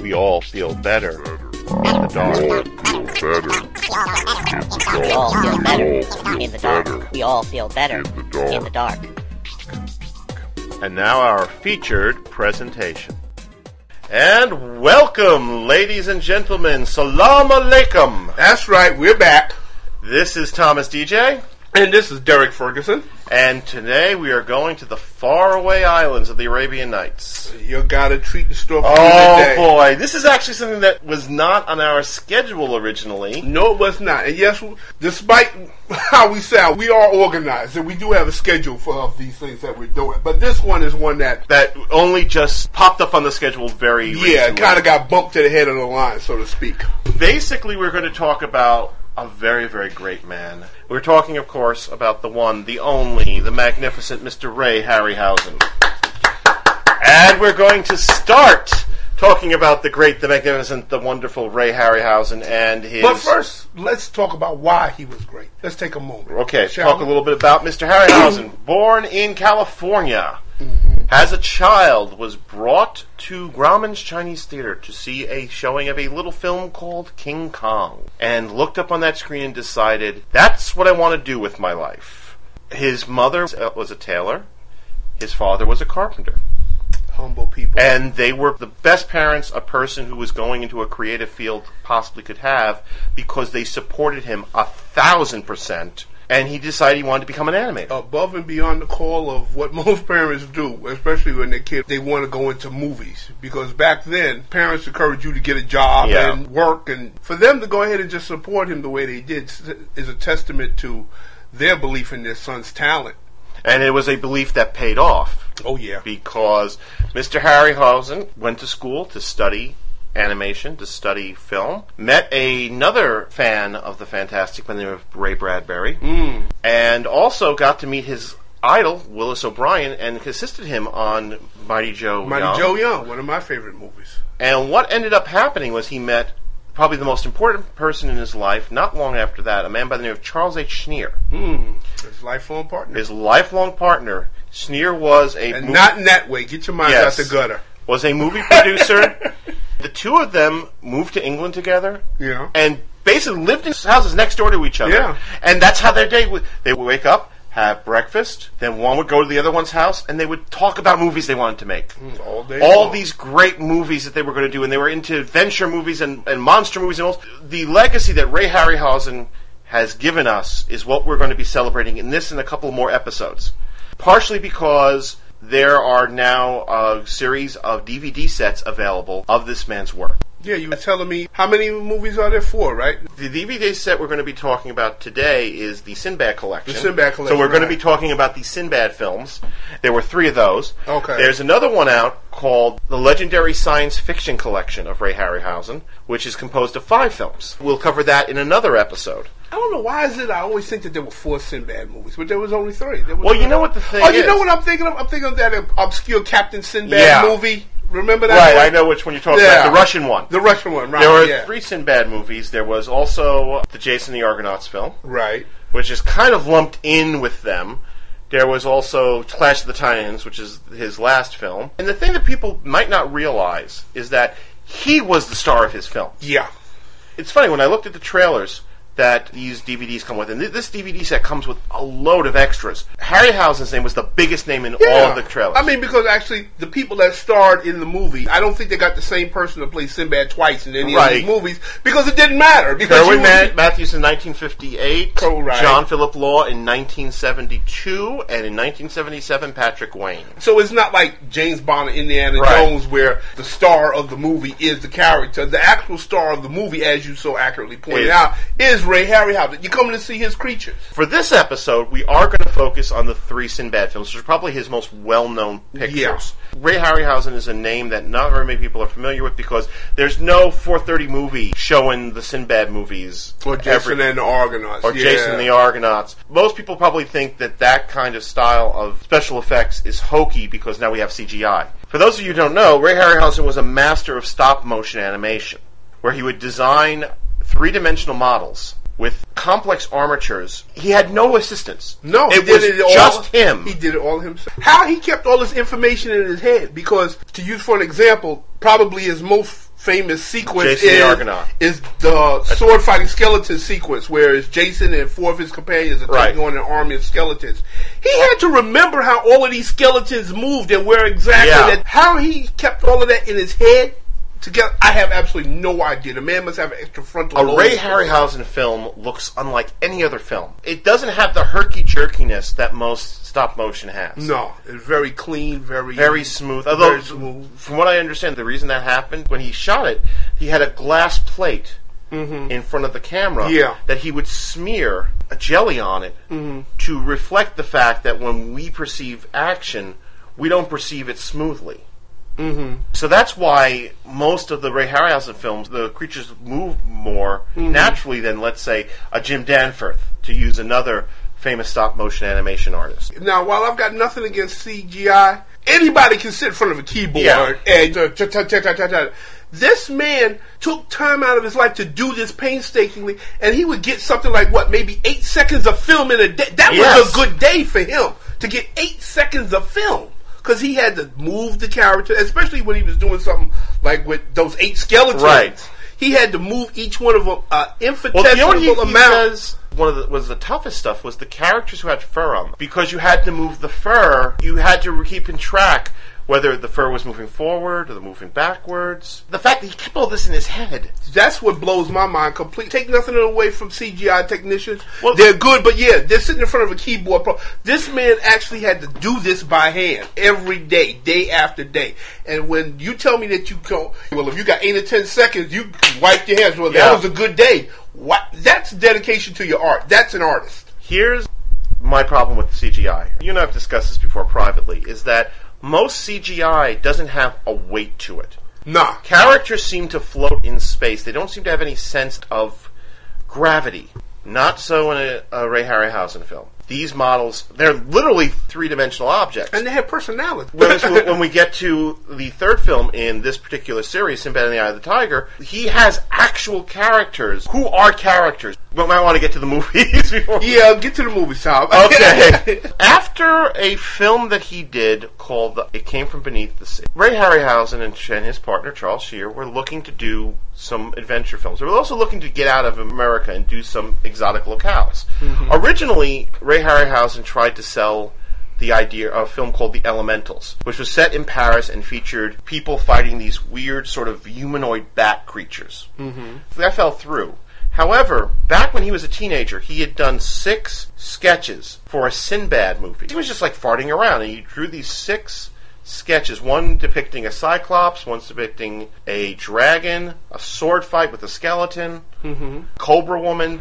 we all feel better in the dark. We all feel better in the dark. We all feel better in the dark. And now our featured presentation. And welcome, ladies and gentlemen. Salam alaikum. That's right, we're back. This is Thomas DJ, And this is Derrick Ferguson. And today we are going to the faraway islands of the Arabian Nights. You got a treat in store for Oh today. boy, this is actually something that was not on our schedule originally. No, it was not. And yes, despite how we sound, we are organized, and we do have a schedule for these things that we're doing. But this one is one that, That only just popped up on the schedule very yeah, recently. kind of got bumped to the head of the line, so to speak. Basically, we're going to talk about a very, very great man. We're talking, of course, about the one, the only, the magnificent Mr. Ray Harryhausen. And we're going to start talking about the great, the magnificent, the wonderful Ray Harryhausen and his. But first, let's talk about why he was great. Let's take a moment. Okay, talk we? a little bit about Mr. Harryhausen. Born in California, Mm-hmm. as a child, was brought to Grauman's Chinese Theater to see a showing of a little film called King Kong, and looked up on that screen and decided that's what I want to do with my life. His mother was a tailor. His father was a carpenter. Humble people. And they were the best parents a person who was going into a creative field possibly could have because they supported him a thousand percent. And he decided he wanted to become an animator. above and beyond the call of what most parents do, especially when their kids they want to go into movies. Because back then, parents encouraged you to get a job Yeah. and work, and for them to go ahead and just support him the way they did is a testament to their belief in their son's talent. And it was a belief that paid off Oh yeah, because Mr. Harryhausen went to school to study animation, to study film, met another fan of the Fantastic by the name of Ray Bradbury, mm. and also got to meet his idol, Willis O'Brien, and assisted him on Mighty Joe Mighty Young. Joe Young, one of my favorite movies. And what ended up happening was he met probably the most important person in his life, not long after that, a man by the name of Charles H. Schneer. Mm. His lifelong partner, His lifelong partner. Schneer was a and not in that way. Get your mind Yes. out the gutter. Was a movie producer. the two of them moved to England together know. and basically lived in houses next door to each other. Yeah. And that's how their day would they would wake up, have breakfast, then one would go to the other one's house and they would talk about movies they wanted to make. Hmm, all day. all long. these great movies that they were going to do, and they were into adventure movies and, and monster movies and all. The legacy that Ray Harryhausen has given us is what we're going to be celebrating in this and a couple more episodes. Partially because there are now a series of DVD sets available of this man's work. Yeah, you were telling me how many movies are there for, right? The DVD set we're going to be talking about today is the Sinbad collection. The Sinbad collection, So we're going to be talking about the Sinbad films. There were three of those. Okay. There's another one out called the Legendary Science Fiction Collection of Ray Harryhausen, which is composed of five films. We'll cover that in another episode. I don't know why is it. I always think that there were four Sinbad movies, but there was only three. There was Well, you know what the thing Oh, you know what I'm thinking of? I'm thinking of that obscure Captain Sinbad Yeah. movie. Remember that? Right, one? I know which one you're talking Yeah. about. The Russian one. The Russian one, right? there were yeah. three Sinbad movies. There was also the Jason the Argonauts film. Right. which is kind of lumped in with them. There was also Clash of the Titans, which is his last film. And the thing that people might not realize is that he was the star of his film. Yeah. It's funny, when I looked at the trailers that these DVDs come with, and th- this DVD set comes with a load of extras. Harryhausen's name was the biggest name in all Yeah. of the trailers. I mean, because actually, the people that starred in the movie, I don't think they got the same person to play Sinbad twice in any of Right. these movies because it didn't matter. Because Kerwin you- Ma- Matthews in 1958, Oh, right. John Phillip Law in 1972, and in 1977, Patrick Wayne. So it's not like James Bond or Indiana Right. Jones where the star of the movie is the character. The actual star of the movie, as you so accurately pointed Is- out, is Ray Harryhausen. You're coming to see his creatures. For this episode, we are going to focus on the three Sinbad films, which are probably his most well-known pictures. Yeah. Ray Harryhausen is a name that not very many people are familiar with because there's no 430 movie showing the Sinbad movies. Or Jason every- and the Argonauts. or yeah. Jason and the Argonauts. Most people probably think that that kind of style of special effects is hokey because now we have CGI. For those of you who don't know, Ray Harryhausen was a master of stop motion animation, where he would design three dimensional models with complex armatures. He had no assistance. No, he it did was it all, just him. He did it all himself. How he kept all this information in his head? Because to use for an example, probably his most famous sequence Jason the is, Argonaut. is the sword fighting skeleton sequence, where it's Jason and four of his companions are Right. taking on an army of skeletons. He had to remember how all of these skeletons moved and where exactly Yeah. that, how he kept all of that in his head together. I have absolutely no idea. The man must have an extra frontal A. Ray Harryhausen film looks unlike any other film. It doesn't have the herky jerkiness that most stop motion has. No, it's very clean, very Very smooth. Although, Very smooth. from what I understand, the reason that happened when he shot it, he had a glass plate in front of the camera Mm-hmm. Yeah. that he would smear a jelly on it Mm-hmm. to reflect the fact that when we perceive action, we don't perceive it smoothly. Mm-hmm. So that's why most of the Ray Harryhausen films, the creatures move more Mm-hmm. naturally than, let's say, a Jim Danforth, to use another famous stop motion animation artist. Now, while I've got nothing against CGI, anybody can sit in front of a keyboard Yeah. and uh, cha- cha- cha- cha- cha- cha. this man took time out of his life to do this painstakingly, and he would get something like what, maybe eight seconds of film in a day. That Yes. was a good day for him to get eight seconds of film. Because he had to move the character, especially when he was doing something like with those eight skeletons. Right. He had to move each one of them uh, Well, infinitesimal what he, he amount. says? One of the was the toughest stuff was the characters who had fur on them. because you had to move the fur. You had to keep in track whether the fur was moving forward or the moving backwards. The fact that he kept all this in his head. That's what blows my mind completely. Take nothing away from CGI technicians. Well- they're good, but yeah, they're sitting in front of a keyboard. Pro. This man actually had to do this by hand every day, day after day. And when you tell me that you go, well, if you got eight or ten seconds, you wipe your hands. Well, Yeah. that was a good day. What? That's dedication to your art. That's an artist. Here's my problem with CGI. You and I have discussed this before privately. Is that most CGI doesn't have a weight to it. Nah. Characters seem to float in space. They don't seem to have any sense of gravity. Not so in a, a Ray Harryhausen film. These models, they're literally three dimensional objects. And they have personality. Whereas when we get to the third film in this particular series, Sinbad and the Eye of the Tiger, he has actual characters who are characters. We might want to get to the movies before. we- yeah, get to the movies, Tom. Okay. After a film that he did called the, It Came From Beneath the Sea, Ray Harryhausen and Chen, his partner Charles Schneer, were looking to do some adventure films. They were also looking to get out of America and do some exotic locales. Originally, Ray Harryhausen tried to sell the idea of a film called The Elementals, which was set in Paris and featured people fighting these weird sort of humanoid bat creatures. Mm-hmm. That fell through. However, back when he was a teenager, he had done six sketches for a Sinbad movie. He was just like farting around, and he drew these six sketches one depicting a cyclops, one depicting a dragon, a sword fight with a skeleton, mm-hmm. Cobra Woman,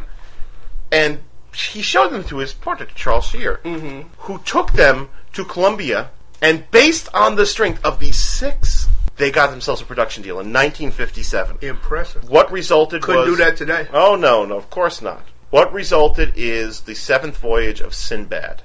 and he showed them to his partner, Charles Schneer, mm-hmm. who took them to Columbia, and based on the strength of these six, they got themselves a production deal in 1957. Impressive. What resulted Couldn't was do that today. Oh no, no, of course not. What resulted is the seventh voyage of Sinbad,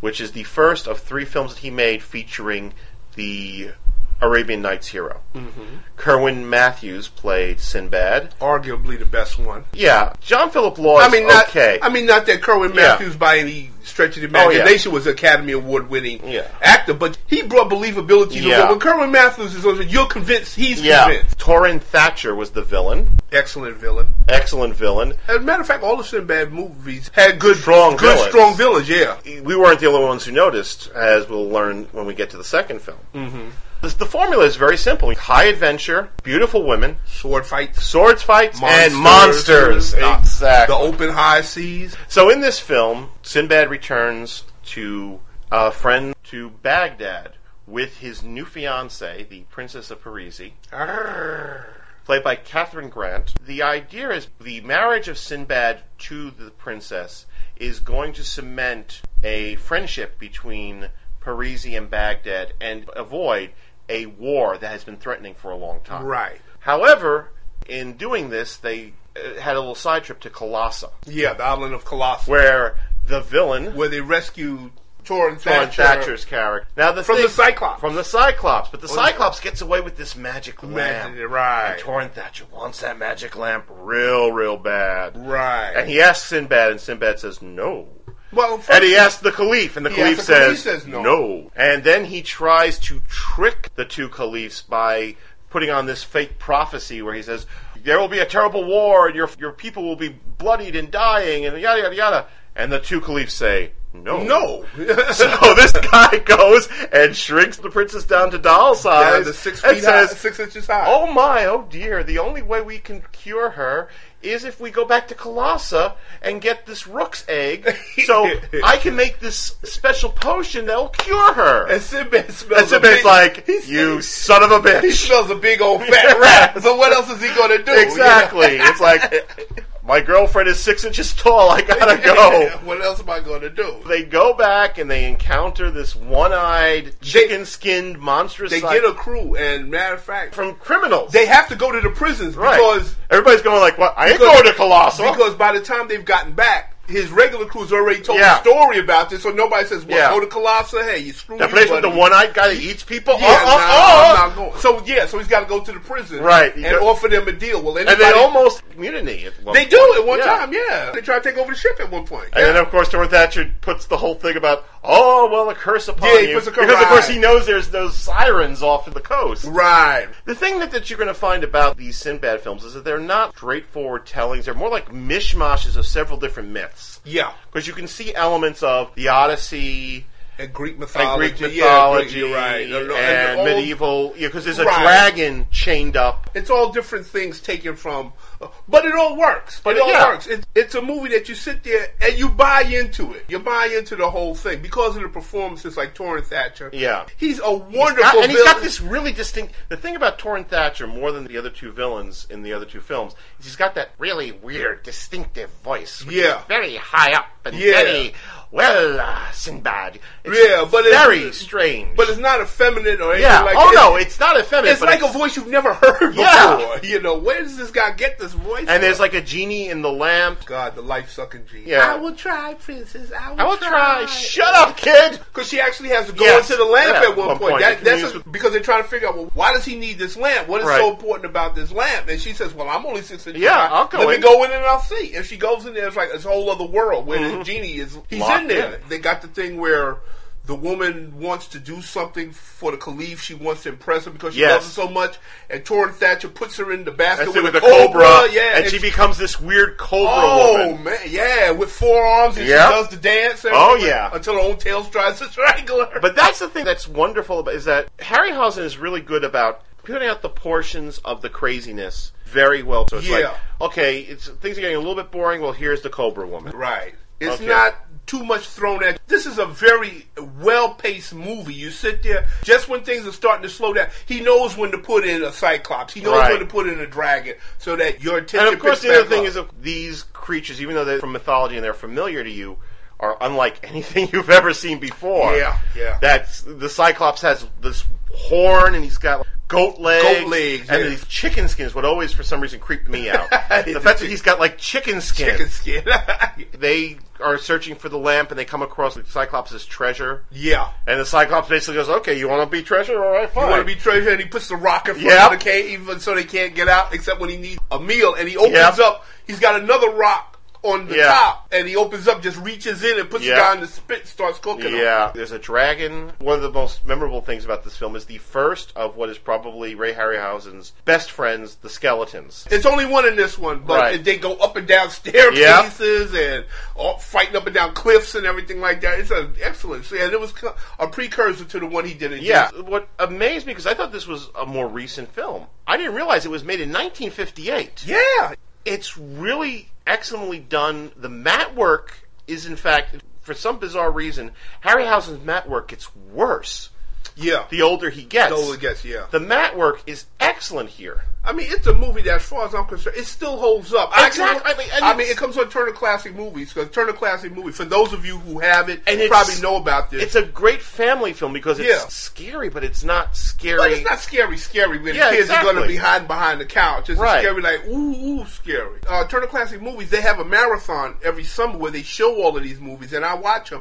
which is the first of three films that he made featuring the Arabian Nights hero. Mm-hmm. Kerwin Matthews played Sinbad. Arguably the best one. Yeah, John Phillip Law I mean, not, okay. I mean, not that Kerwin Yeah. Matthews by any stretch of the Oh, yeah. imagination was Academy Award winning Yeah. actor, but he brought believability to Yeah. it. When Kerwin Matthews is on you're convinced he's yeah, convinced. Torin Thatcher was the villain. Excellent villain. Excellent villain. As a matter of fact, all the Sinbad movies had good, Strong good, villains. strong villains. Yeah, we weren't the only ones who noticed, as we'll learn when we get to the second film. Mm-hmm. The, the formula is very simple: high adventure, beautiful women, sword fights, swords fights, and monsters, monsters. the- exactly. the open high seas. so in this film, Sinbad returns to a friend to Baghdad with his new fiancee, the Princess of Parisi, played by Kathryn Grant. The idea is the marriage of Sinbad to the princess is going to cement a friendship between Parisi and Baghdad and avoid a war that has been threatening for a long time. Right. However, in doing this, they uh, had a little side trip to Colossa, Yeah, the island of Colossus, where the villain, where they rescued Torin Torin Thatcher. Thatcher's character, now the From thing- the Cyclops. from the Cyclops, but the Cyclops gets away with this magic lamp. Magic, right. And Torin Thatcher wants that magic lamp real, real bad. Right. And he asks Sinbad, and Sinbad says no. Well, first, And he asks the Caliph, and the Caliph the says, says no. And then he tries to trick the two Caliphs by putting on this fake prophecy where he says there will be a terrible war and your your people will be bloodied and dying and yada yada yada. And the two caliphs say, no. No. So this guy goes and shrinks the princess down to doll size to six and feet high, says, six inches high. Oh my, oh dear, the only way we can cure her is if we go back to Colossa and get this rook's egg so I can make this special potion that'll cure her. And Sinbad smells. And Sinbad's big- like, you son of a bitch!" He smells a big old fat rat. So what else is he going to do? Exactly. It's like, my girlfriend is six inches tall, I gotta go. what else am I to do? They go back and they encounter this one-eyed, chicken-skinned, monstrous They get a crew, and matter of fact, from criminals. they have to go to the prisons right. because everybody's going like, "What? I ain't because- going to Colossal." because by the time they've gotten back, his regular crew's already told Yeah. the story about this, so nobody says, "Well, Yeah. go to Colossa. Hey, you screwed that place with the one-eyed guy that eats people. Yeah, Oh, nah, oh. I'm not going. So yeah, so he's got to go to the prison, Right, and got- offer them a deal. Well, and they almost mutiny. They point. do at one Yeah. time. Yeah, they try to take over the ship at one point. And then, of course, Torin Thatcher puts the whole thing about, oh, well, a curse upon Yeah, you. a because, of course, he knows there's those sirens off of the coast. right. The thing that, that you're going to find about these Sinbad films is that they're not straightforward tellings. They're more like mishmashes of several different myths. Yeah, Because you can see elements of the Odyssey, and Greek and mythology, Greek yeah, mythology, Greek- you're right, and, and all- medieval. Yeah, because there's a Right. dragon chained up. It's all different things taken from, uh, but it all works. But it all yeah. works. It, it's a movie that you sit there and you buy into it. You buy into the whole thing because of the performances like Torin Thatcher. Yeah. he's a He's wonderful got- and he's got this really distinct. The thing about Torin Thatcher, more than the other two villains in the other two films, is he's got that really weird, distinctive voice. Yeah. very high up and Yeah. very well, uh, Sinbad. It's Yeah, but it's- very strange. but it's not effeminate or anything yeah. like oh that. no, it's not effeminate. It's but like it's- a voice you've never heard Yeah. before. You know, where does this guy get this voice? And there's like a genie in the lamp. God, the life sucking genie. Yeah. I will try, princess. I will, I will try. Shut up, kid. Because she actually has to go Yes. into the lamp Yeah, at one, one point. point. That, that's a- because they're trying to figure out, well, why does he need this lamp? What is Right. so important about this lamp? And she says, well, I'm only six inches Yeah, high. I'll go Let me in." go in and I'll see. And she goes in there, it's like this whole other world where the genie is. He's Locked in there. in. They got the thing where the woman wants to do something for the Caliph. She wants to impress him because she Yes. loves him so much. And Torin Thatcher puts her in the basket with, with a the cobra, Yeah, and she becomes this weird cobra Oh woman. Oh man, yeah, with four arms and Yeah. she does the dance. and Oh, yeah. until her own tail tries to strangle her. But that's the thing that's wonderful about is that Harryhausen is really good about putting out the portions of the craziness very well. So it's like, okay, it's things are getting a little bit boring. Well, here's the Cobra Woman. Right. It's Okay. not too much thrown at. This is a very well-paced movie. You sit there just when things are starting to slow down. He knows when to put in a Cyclops. He knows Right. when to put in a dragon, so that your attention. And of course, the other thing up. is these creatures, even though they're from mythology and they're familiar to you, are unlike anything you've ever seen before. Yeah, yeah. That's the Cyclops has this horn and he's got goat legs, Goat legs, and yeah. these chicken skins. would always, for some reason, creep me out. the fact that he's got like chicken skin. chicken skin. They are searching for the lamp and they come across the Cyclops' treasure. yeah. And the Cyclops basically goes, "Okay, you want to be treasure? All right, fine." You want to be treasure, and he puts the rock in front Yep. of the cave, and so they can't get out except when he needs a meal. And he opens Yep. up. He's got another rock on the Yeah. top, and he opens up, just reaches in and puts Yeah. the guy in the spit, starts cooking. him. Yeah, there's a dragon. One of the most memorable things about this film is the first of what is probably Ray Harryhausen's best friends, the skeletons. It's only one in this one, but Right. they go up and down staircases and all, fighting up and down cliffs and everything like that. It's an excellent, and it was a precursor to the one he did in Yeah, what amazed me because I thought this was a more recent film. I didn't realize it was made in 1958. yeah, It's really excellently done. The matte work is, in fact, for some bizarre reason, Harryhausen's matte work gets worse yeah. the older he gets. Totally gets yeah. The matte work is excellent here. I mean, it's a movie that, as far as I'm concerned, it still holds up. I can- Exactly. I mean, I mean, it comes on Turner Classic Movies because Turner Classic Movie. For those of you who have it, And you probably know about this. It's a great family film because it's Yeah. scary, but it's not scary. but it's not scary, scary when Yeah, the kids are going to be hiding behind the couch. It's Right. scary, like ooh, ooh, scary. Uh, Turner Classic Movies. They have a marathon every summer where they show all of these movies, and I watch them.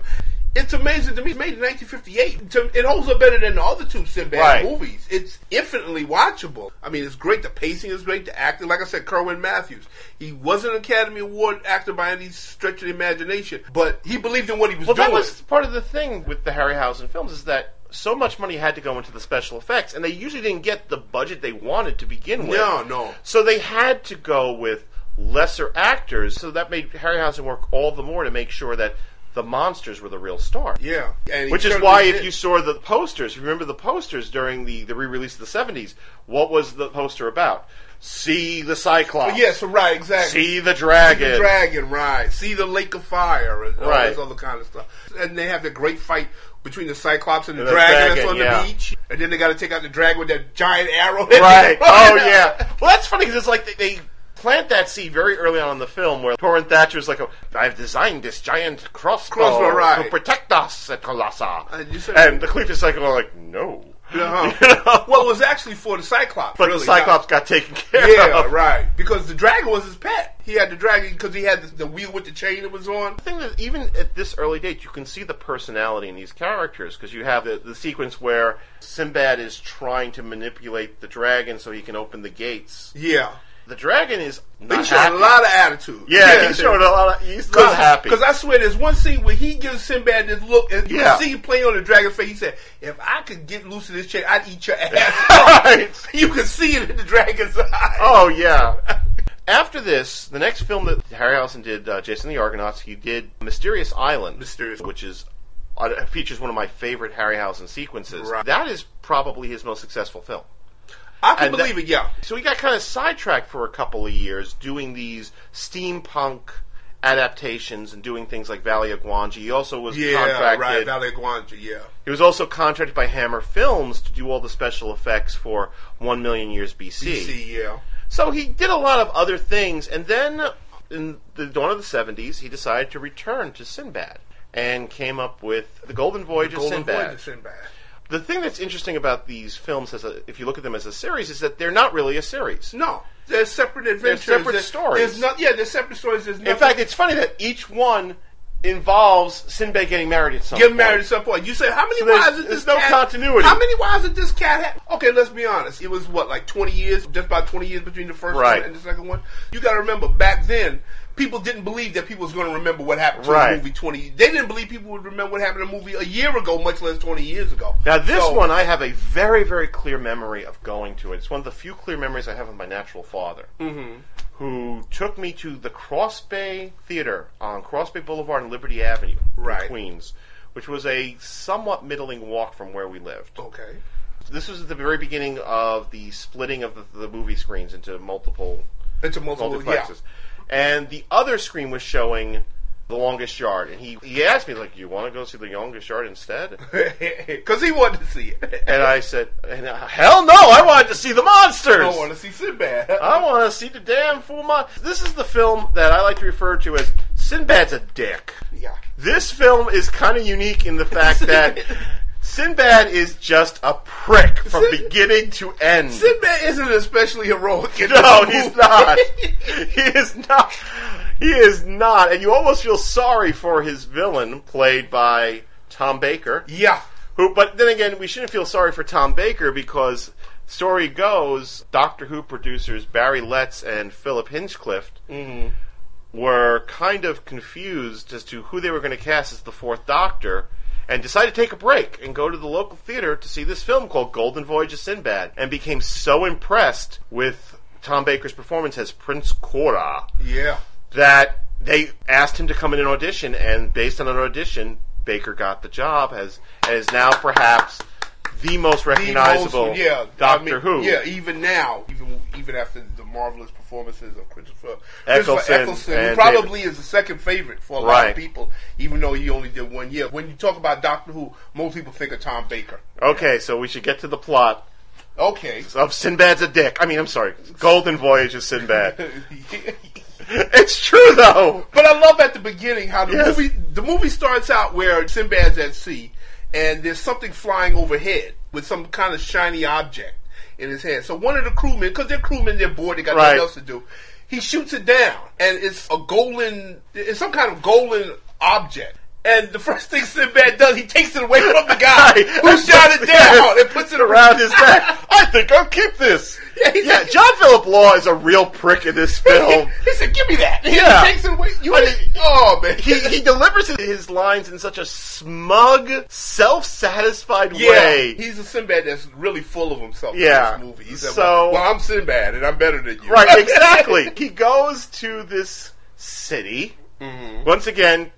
It's amazing to me. It's made in 1958. It holds up better than the other two Sinbad Right. movies. It's infinitely watchable. I mean, it's great. The pacing is great. The acting, like I said, Kerwin Matthews. He wasn't an Academy Award actor by any stretch of the imagination, but he believed in what he was well, doing. Well, that was part of the thing with the Harryhausen films is that so much money had to go into the special effects, and they usually didn't get the budget they wanted to begin with. No, no. So they had to go with lesser actors, so that made Harryhausen work all the more to make sure that the monsters were the real star. Yeah, and Which is why, if you saw the posters, remember the posters during the, the re-release of the '70s. What was the poster about? See the Cyclops. yes, right, exactly. See the dragon. the dragon, right? See the lake of fire and all Right. this other kind of stuff. And they have the great fight between the Cyclops and the, the dragon, that's dragon, on the beach. And then they got to take out the dragon with that giant arrow. Right. oh yeah. Well, that's funny because it's like they, they plant that seed very early on in the film where Torin Thatcher's like, oh, "I've designed this giant crossbow, Crossbow, right. to protect us at Colossa," And said- and the Cletus is like, "Well, like no." Uh-huh. You know? Well, it was actually for the Cyclops. but really, the Cyclops got taken care not- yeah, of. right. Because the dragon was his pet. He had the dragon because he had the, the wheel with the chain that was on. The thing that even at this early date, you can see the personality in these characters because you have the, the sequence where Sinbad is trying to manipulate the dragon so he can open the gates. Yeah. The dragon is not He showed happy. a lot of attitude. Yeah, he showed a lot. Of, he's not happy. Because I swear, there's one scene where he gives Sinbad this look, and you Yeah. can see him playing on the dragon's face. He said, "If I could get loose of this chain, I'd eat your ass." Right. You can see it in the dragon's eye. Oh yeah. After this, the next film that Harryhausen did, uh, Jason the Argonauts, he did Mysterious Island, Mysterious- which is uh, features one of my favorite Harryhausen sequences. Right. That is probably his most successful film. I can And believe that- it. Yeah. So he got kind of sidetracked for a couple of years doing these steampunk adaptations and doing things like Valley of Gwangi. He also was Yeah, contracted. right. Valley Gwangi, yeah. He was also contracted by Hammer Films to do all the special effects for One Million Years BC. BC, yeah. So he did a lot of other things, and then in the dawn of the 70s, he decided to return to Sinbad and came up with The Golden Voyage of Golden Sinbad. Voyage of Sinbad. The thing that's interesting about these films, as a, if you look at them as a series, is that they're not really a series. No, they're separate adventures. separate There- stories. There's not. Yeah, they're separate stories. There's In fact, it's funny that each one involves Sinbad getting married at some Get point. married at some point. You say how many So wives did there's this no cat? continuity. How many wives did this cat have? Okay, let's be honest. It was what like twenty years, just about twenty years between the first Right. one and the second one. You got to remember back then. People didn't believe that people was going to remember what happened to Right. the movie twenty. They didn't believe people would remember what happened to the movie a year ago, much less twenty years ago. Now, this So- one, I have a very, very clear memory of going to it. It's one of the few clear memories I have of my natural father, Mm-hmm. who took me to the Cross Bay Theater on Cross Bay Boulevard and Liberty Avenue in Right. Queens, which was a somewhat middling walk from where we lived. Okay. This was at the very beginning of the splitting of the, the movie screens into multiple a multiple. Yeah. And the other screen was showing The Longest Yard. And he, he asked me, like, you want to go see The Longest Yard instead? Because he wanted to see it. And I said, and, uh, hell no, I wanted to see the monsters. I want to see Sinbad. I want to see the damn fool mon. This is the film that I like to refer to as Sinbad's a dick. yeah. This film is kind of unique in the fact that Sinbad is just a prick from Sin- beginning to end. Sinbad isn't especially heroic. No, he's not. he is not. He is not. And you almost feel sorry for his villain, played by Tom Baker. yeah. Who, but then again, we shouldn't feel sorry for Tom Baker because story goes, Doctor Who producers Barry Letts and Philip Hinchcliffe mm-hmm. were kind of confused as to who they were going to cast as the fourth Doctor. And decided to take a break and go to the local theater to see this film called Golden Voyage of Sinbad, and became so impressed with Tom Baker's performance as Prince Koura Yeah. that they asked him to come in an audition, and based on an audition, Baker got the job as and is now perhaps the most The recognizable most- yeah, Doctor I mean, Who. Yeah, even now, even even after the marvelous performances of Christopher Eccleston Christopher Eccleston, who probably is the second favorite for a lot of people, even though he only did one year. When you talk about Doctor Who, most people think of Tom Baker. Okay, so we should get to the plot Okay. of Sinbad's a dick. I mean, I'm sorry, Golden Voyage of Sinbad. it's true though. But I love at the beginning how the Yes. movie the movie starts out where Sinbad's at sea and there's something flying overhead with some kind of shiny object in his hand. So one of the crewmen, because they're crewmen, they're bored, they got Right. nothing else to do. He shoots it down, and it's a golden, it's some kind of golden object. And the first thing Sinbad does, he takes it away from the guy who shot it down and puts it around his neck. I think I'll keep this. Yeah, he's Yeah, like- John Phillip Law is a real prick in this film. he said, "Give me that." He Yeah. takes it away. You, I mean, oh man, he he delivers his lines in such a smug, self-satisfied yeah, way. he's a Sinbad that's really full of himself. Yeah. in this movie. He said, So- "Well, I'm Sinbad and I'm better than you." Right, exactly. he goes to this city. Mm-hmm. Once again,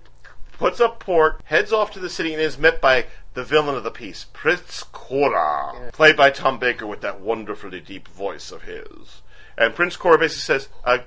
puts up port, heads off to the city, and is met by the villain of the piece, Prince Koura, played by Tom Baker with that wonderfully deep voice of his. And Prince Koura basically says, uh,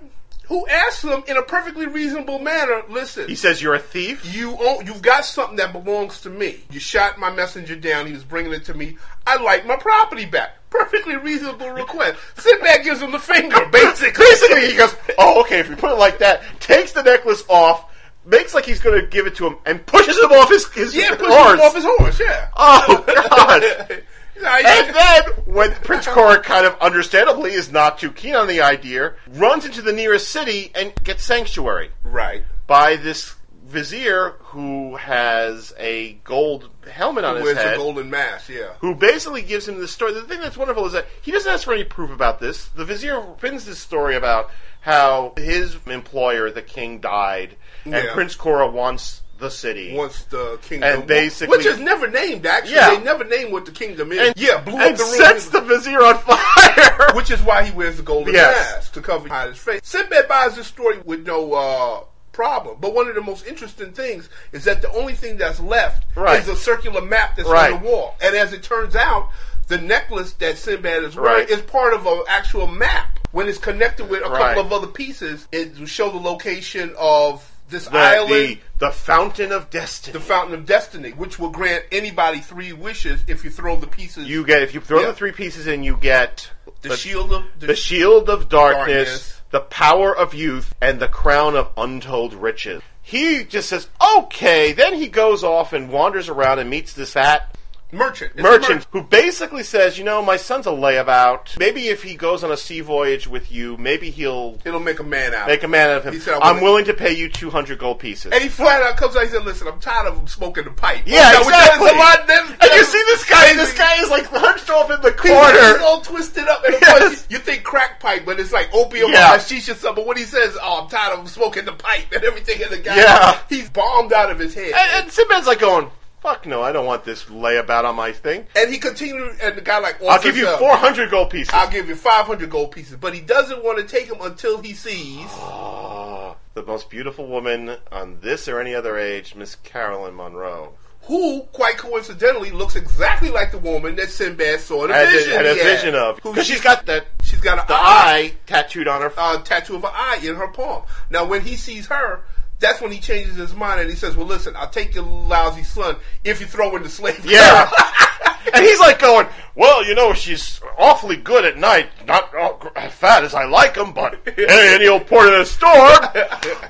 Who asked him in a perfectly reasonable manner? Listen, he says, "You're a thief." You own, you've got something that belongs to me. You shot my messenger down. He was bringing it to me. I like my property back. Perfectly reasonable request. Sinbad gives him the finger, basically. Basically, he goes, "Oh, okay." If you put it like that, takes the necklace off, makes like he's going to give it to him, and pushes him off his his yeah, push horse. him off his horse. Yeah. oh God! And then, when Prince Koura kind of understandably is not too keen on the idea, runs into the nearest city and gets sanctuary right. by this vizier who has a gold helmet on his Wears head. a golden mask. Yeah. who basically gives him the story. The thing that's wonderful is that he doesn't ask for any proof about this. The vizier pins this story about how his employer, the king, died, and Yeah. Prince Koura wants the city. Once the kingdom, And basically- which is never named. Actually, Yeah. they never name what the kingdom is. and, yeah, blew and up the room. sets the vizier on fire. which is why he wears the golden Yes. mask to cover his face. Sinbad buys this story with no uh, problem, but one of the most interesting things is that the only thing that's left Right. is a circular map that's Right. on the wall. And as it turns out, the necklace that Sinbad is wearing Right. is part of an actual map. When it's connected with a Right. couple of other pieces, it will show the location of this the, island. the the fountain of destiny. the Fountain of Destiny, which will grant anybody three wishes if you throw the pieces. you get if you throw Yeah. the three pieces in, you get the, shield of the shield of darkness, Darkness. the power of youth, and the crown of untold riches. He just says, okay. Then he goes off and wanders around and meets this fat merchant. It's merchant who basically says, you know, my son's a layabout. Maybe if he goes on a sea voyage with you, maybe he'll It'll make a man out. make a man out of him. He said, "I I'm wanna- willing to pay you 200 gold pieces. And he flat out comes out and he said, "Listen, I'm tired of him smoking the pipe." yeah, Oh, exactly. a lot- that's- and you see this guy, this guy is like hunched off in the corner. he's all twisted up. And Yes. you think crack pipe, but it's like opium Yeah. or hashish or something. But when he says, "Oh, I'm tired of him smoking the pipe and everything," in the guy, Yeah. he's bombed out of his head. And, and Sinbad's like going, fuck no, I don't want this layabout on my thing. And he continued, and the guy like, I'll give you 400 gold pieces. I'll give you 500 gold pieces, but he doesn't want to take him until he sees. Ah, the most beautiful woman on this or any other age, Miss Caroline Munro. Who, quite coincidentally, looks exactly like the woman that Sinbad saw in a Had, vision. a, had a vision of. Who Because she- she's got that she's got an the eye. eye tattooed on her. uh, tattoo of an eye in her palm. Now, when he sees her, that's when he changes his mind and he says, "Well, listen, I'll take your lousy son if you throw in the slave." Yeah. and he's like going, well, you know, she's awfully good at night. Not as fat as I like them, but any, any old port in a storm.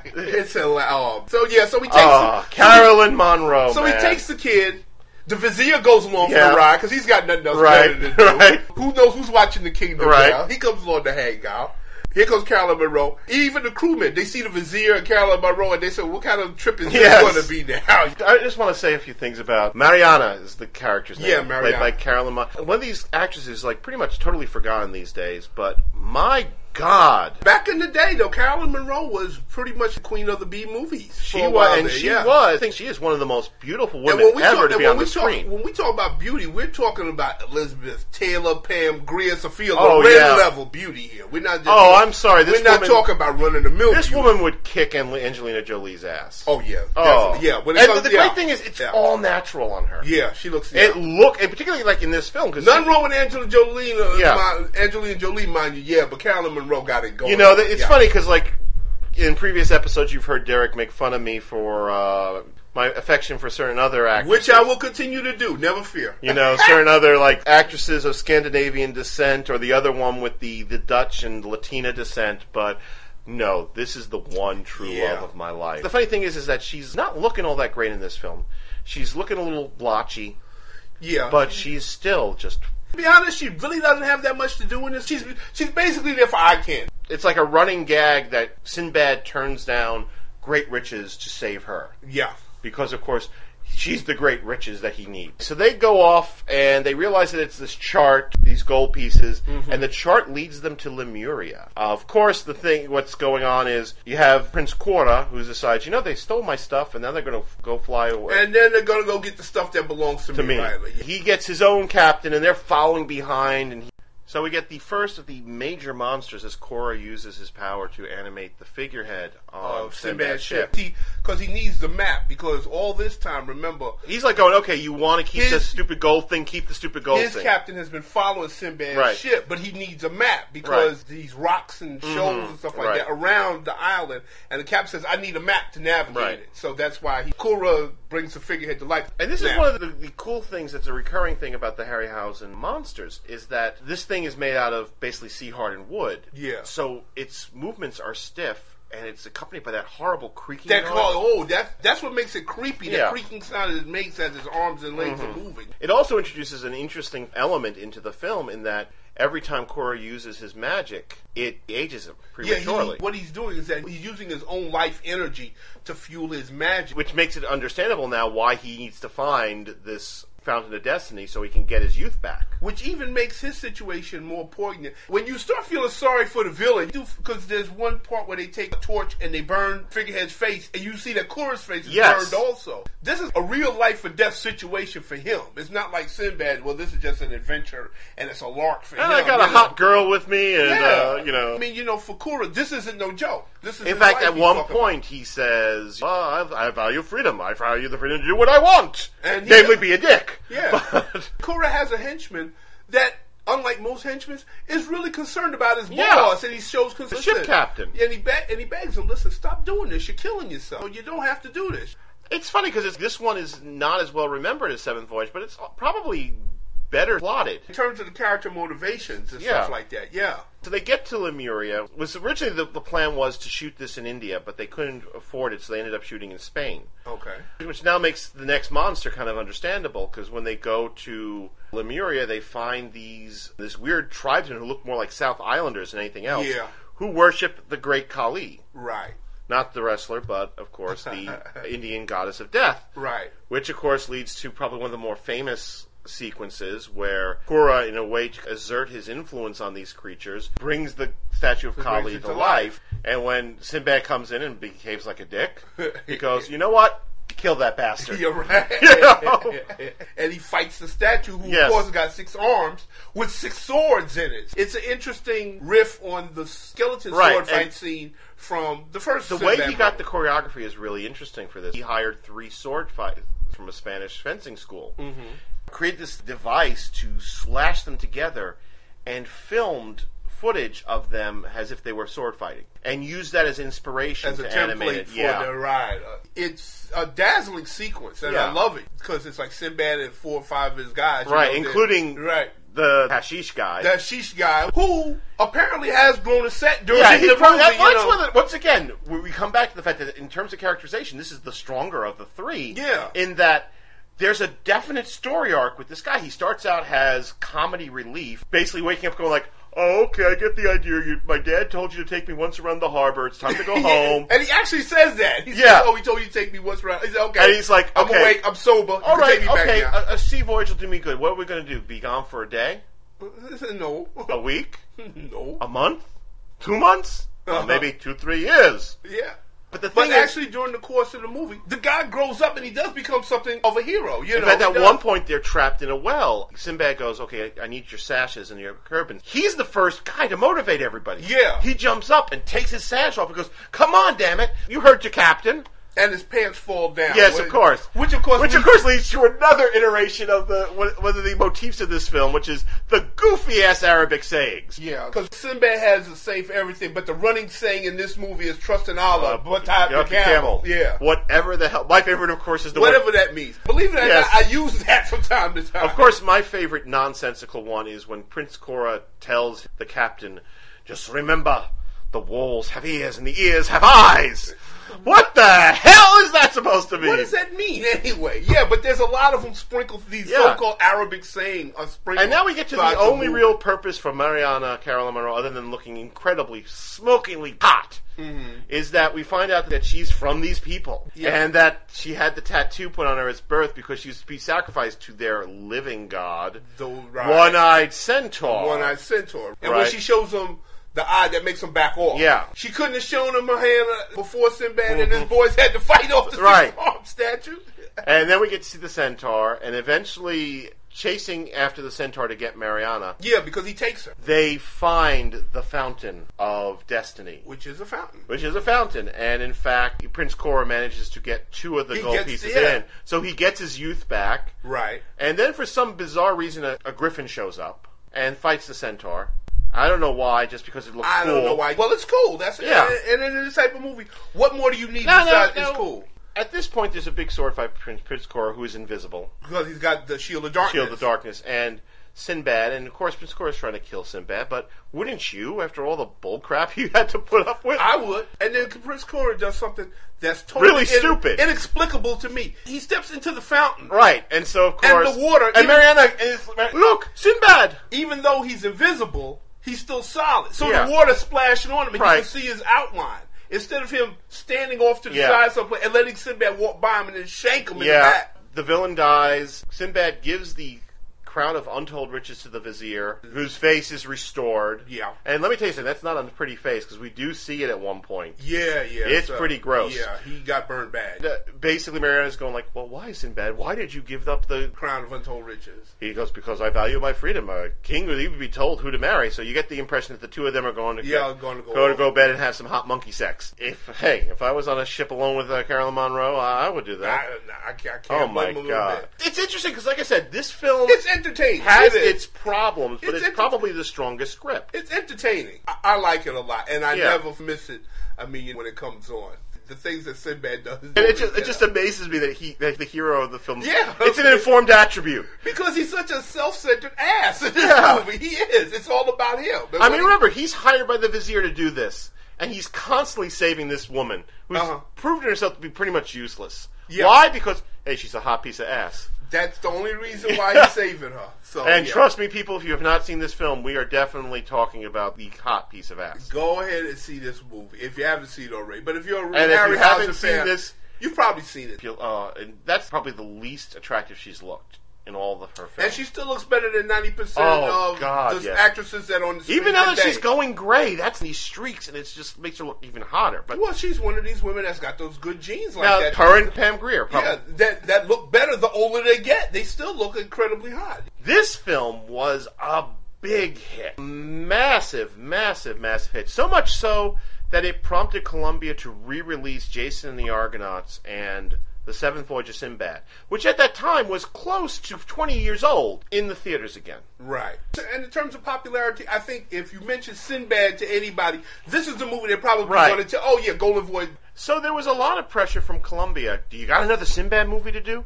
it's a um, so yeah. So he takes Ah, Caroline Munro. so man. he takes the kid. The vizier goes along Yeah. for the ride because he's got nothing else Right, better to do. right. Who knows who's watching the kingdom Right. now? He comes along to hang out. Here comes Caroline Munro. Even the crewmen, they see the vizier and Caroline Munro, and they say, "What kind of trip is Yes. this going to be now?" I just want to say a few things about Mariana is the character's name. Yeah, Mariana. Played by Caroline Mun- One of these actresses is like pretty much totally forgotten these days, but my God. Back in the day, though, Caroline Munro was pretty much the queen of the B movies. She for a while was, and there, she yeah. was. I think she is one of the most beautiful women when we ever talk, to and be when on we the talk, screen. when we talk about beauty, we're talking about Elizabeth Taylor, Pam Grier, Sophia Oh, Loren yeah. level beauty here. We're not. Just, Oh, I'm sorry, this we're not talking about running the mill. This beauty. woman would kick Angelina Jolie's ass. Oh yeah. Oh, definitely, yeah. When and comes, the yeah. great thing is, it's Yeah. all natural on her. Yeah, she looks. Yeah. It look, and particularly like in this film, because Nothing wrong with Angela Jolie. Uh, Yeah. my, Angelina Jolie, mind you, yeah, but Caroline Munro got it going. You know, it's Yeah. funny because like in previous episodes, you've heard Derrick make fun of me for uh, my affection for certain other actors, which I will continue to do. Never fear. You know, certain other like actresses of Scandinavian descent, or the other one with the the Dutch and Latina descent, but. No, this is the one true Yeah. love of my life. The funny thing is, is that she's not looking all that great in this film. She's looking a little blotchy, Yeah, but she's still just. To be honest, she really doesn't have that much to do in this. She's she's basically there for eye candy. It's like a running gag that Sinbad turns down great riches to save her. Yeah. because, of course, she's the great riches that he needs. So they go off and they realize that it's this chart, these gold pieces, Mm-hmm. and the chart leads them to Lemuria. Uh, of course, the thing, what's going on is you have Prince Koura, who decides, you know, they stole my stuff, and now they're going to go fly away. And then they're gonna go get the stuff that belongs to, to me, me. He gets his own captain, and they're following behind. And he, so we get the first of the major monsters as Koura uses his power to animate the figurehead of Sinbad's ship. Because he needs the map. Because all this time, remember, He's like going, okay, you want to keep His- this stupid gold thing, keep the stupid gold his thing. His captain has been following Sinbad's Right. ship, but he needs a map because these rocks and mm-hmm. shoals and stuff like Right. that around the island. And the captain says, "I need a map to navigate Right. it." So that's why he Koura brings the figurehead to life. And this is one of the, the cool things that's a recurring thing about the Harryhausen monsters is that this thing is made out of basically sea hardened wood. Yeah. So its movements are stiff and it's accompanied by that horrible creaking that call, oh, that that's what makes it creepy. Yeah. The creaking sound it makes as his arms and legs are mm-hmm. moving. It also introduces an interesting element into the film in that every time Koura uses his magic, it ages him Yeah, prematurely. he, what he's doing is that he's using his own life energy to fuel his magic. which makes it understandable now why he needs to find this fountain of destiny so he can get his youth back. which even makes his situation more poignant. When you start feeling sorry for the villain, because there's one part where they take a torch and they burn Figurehead's face, and you see that Koura's face is Yes. burned also. This is a real life or death situation for him. It's not like Sinbad. Well, this is just an adventure and it's a lark for And him. I got a know? hot girl with me, and Yeah, uh, you know. I mean, you know, for Koura, this isn't no joke. In fact, at one point, he says, well, I, I value freedom. I value the freedom to do what I want. And Namely, be a dick. Yeah. But- Koura has a henchman that, unlike most henchmen, is really concerned about his Yeah. boss, and he shows concern. ship captain. And he and he begs him, "Listen, stop doing this. You're killing yourself. You don't have to do this." It's funny because this one is not as well remembered as Seventh Voyage, but it's probably better plotted. In terms of the character motivations and Yeah. stuff like that, yeah. So they get to Lemuria. Was originally the, the plan was to shoot this in India, but they couldn't afford it, so they ended up shooting in Spain. Okay. Which now makes the next monster kind of understandable because when they go to Lemuria, they find these this weird tribesmen who look more like South Islanders than anything else, Yeah. who worship the great Kali, Right. not the wrestler, but of course the Indian goddess of death. Right. which of course leads to probably one of the more famous sequences where Koura, in a way to exert his influence on these creatures, brings the statue of Kali to to life. And when Sinbad comes in and behaves like a dick, he goes, "You know what? Kill that bastard." You're right. You know? and he fights the statue, who Yes. of course has got six arms with six swords in it. It's an interesting riff on the skeleton Right, sword fight and- scene from the first. The way he got the choreography is really interesting for this. He hired three sword fighters from a Spanish fencing school, Mm-hmm. Created this device to slash them together, and filmed footage of them as if they were sword fighting, and used that as inspiration as a to animate template for yeah. the ride. Uh, it's a dazzling sequence, and I love it because it's like Sinbad and four or five of his guys, right, know, including right. the hashish guy. the Sheesh guy, who apparently has grown a set during yeah, the movie. probably, that, you know. one the- once again, we we come back to the fact that in terms of characterization, this is the stronger of the three. Yeah. In that there's a definite story arc with this guy. He starts out as comedy relief, basically waking up going like, "Oh, okay, I get the idea. You, my dad told you to take me once around the harbor. It's time to go home." and he actually says that. He Yeah. says, "Oh, he told you to take me once around." He said, "Okay." And he's like, "I'm okay. awake. I'm sober. You All can right, take me back okay, a, a sea voyage will do me good. What are we going to do? Be gone for a day, no, a week, no, a month, two months, Uh-huh. maybe two, three years? yeah. But the But thing is, actually, during the course of the movie, the guy grows up and he does become something of a hero. You In know, fact, at does. one point they're trapped in a well. Sinbad goes, "Okay, I need your sashes and your turbans." He's the first guy to motivate everybody. Yeah. he jumps up and takes his sash off and goes, "Come on, damn it! You heard your captain." And his pants fall down. Yes, Which- of course. Which of course, Which of leads- course leads to another iteration of the one one of the motifs of this film, which is the goofy ass Arabic sayings. Yeah, because Sinbad has a safe for everything, but the running saying in this movie is "Trust in Allah, uh, but tie Yuck, the camel." Yeah, Whatever the hell. My favorite, of course, is the one- whatever that means. Believe it or Yes. not, I use that from time to time. Of course, my favorite nonsensical one is when Prince Koura tells the captain, "Just remember, the walls have ears and the ears have eyes. What the hell is that supposed to mean? What does that mean anyway? Yeah, but there's a lot of them sprinkled. These Yeah. so-called Arabic saying are sprinkled. And now we get to the only movie. real purpose for Mariana Caroline Munro, other than looking incredibly, smokingly hot, is that we find out that she's from these people. Mm-hmm. Yeah. And that she had the tattoo put on her at birth because she used to be sacrificed to their living god, The- right. One-Eyed Centaur. one-eyed centaur. And when she shows him the eye that makes him back off, Yeah. she couldn't have shown him her hand uh, before Sinbad and his boys had to fight off the Mm-hmm. Right. arm statue. And then we get to see the centaur, and eventually chasing after the centaur to get Mariana, yeah, because he takes her, they find the fountain of destiny. which is a fountain. which is a fountain. And in fact, Prince Koura manages to get two of the He gold gets- pieces yeah. in. So he gets his youth back. Right. And then for some bizarre reason, a, a griffin shows up and fights the centaur. I don't know why, just because it looks I cool. don't know why. Well, it's cool. That's Yeah. And, and in this type of movie, what more do you need No, no, besides no. it's cool? At this point, there's a big sword fight between Prince Koura, who is invisible, Because he's got the shield of darkness. Shield of Darkness, and Sinbad. And of course, Prince Koura is trying to kill Sinbad. But wouldn't you, after all the bull crap you had to put up with? I would. And then Prince Koura does something that's totally Really stupid. inexplicable to me. He steps into the fountain, Right, and so of course, And the water, and even- Mariana is look, Sinbad. even though he's invisible. He's still solid. So Yeah. the water splashing on him, and Right. you can see his outline. Instead of him standing off to the Yeah. side somewhere and letting Sinbad walk by him and then shank him in the back. the villain dies. Sinbad gives the crown of untold riches to the vizier, whose face is restored. Yeah. and let me tell you something. That's not a pretty face because we do see it at one point. Yeah, yeah. It's pretty gross. Yeah, he got burned bad. Uh, Basically, Mariana's going like, "Well, why, is in Sinbad? Why did you give up the?" Crown of Untold Riches. He goes, "Because I value my freedom. A king would even be told who to marry." So you get the impression that the two of them are going to Yeah, go, going to go go to go bed and have some hot monkey sex. If hey, if I was on a ship alone with uh, Caroline Munro, I, I would do that. I, can't, I can't Oh my him a little god! It's interesting because, like I said, this film It's entertaining. has It its problems, but It's it's, probably the strongest script. It's entertaining. I, I like it a lot, and I Yeah. never miss it. I mean, when it comes on, the things that Sinbad does, And it just, it just amazes me that he, that the hero of the film, Yeah. it's an informed attribute. because he's such a self-centered ass in this Yeah. movie. He is. It's all about him. And I mean, he- remember, he's hired by the vizier to do this, and he's constantly saving this woman who's Uh-huh. proven herself to be pretty much useless. Yeah. Why? Because hey, she's a hot piece of ass. That's the only reason why he's saving her. So, And yeah. trust me, people, if you have not seen this film, we are definitely talking about the hot piece of ass. Go ahead and see this movie if you haven't seen it already. But if you're a And if you haven't seen fan, this- you've probably seen it. Uh, and that's probably the least attractive she's looked in all of her films. And she still looks better than ninety percent Oh, of God, the yes. actresses that are on the screen even now that today. she's going gray, that's these streaks, and it just makes her look even hotter. But Well, she's one of these women that's got those good genes like now, that. her and Pam Grier, probably. yeah, that that look better the older they get. They still look incredibly hot. This film was a big hit. Massive, massive, massive hit. So much so that it prompted Columbia to re release Jason and the Argonauts and The Seventh Voyage of Sinbad, which at that time was close to 20 years old, in the theaters again. Right. And in terms of popularity, I think if you mention Sinbad to anybody, this is the movie they're probably Right. going to tell. Oh yeah, Golden Voyage. So there was a lot of pressure from Columbia. Do you got another Sinbad movie to do?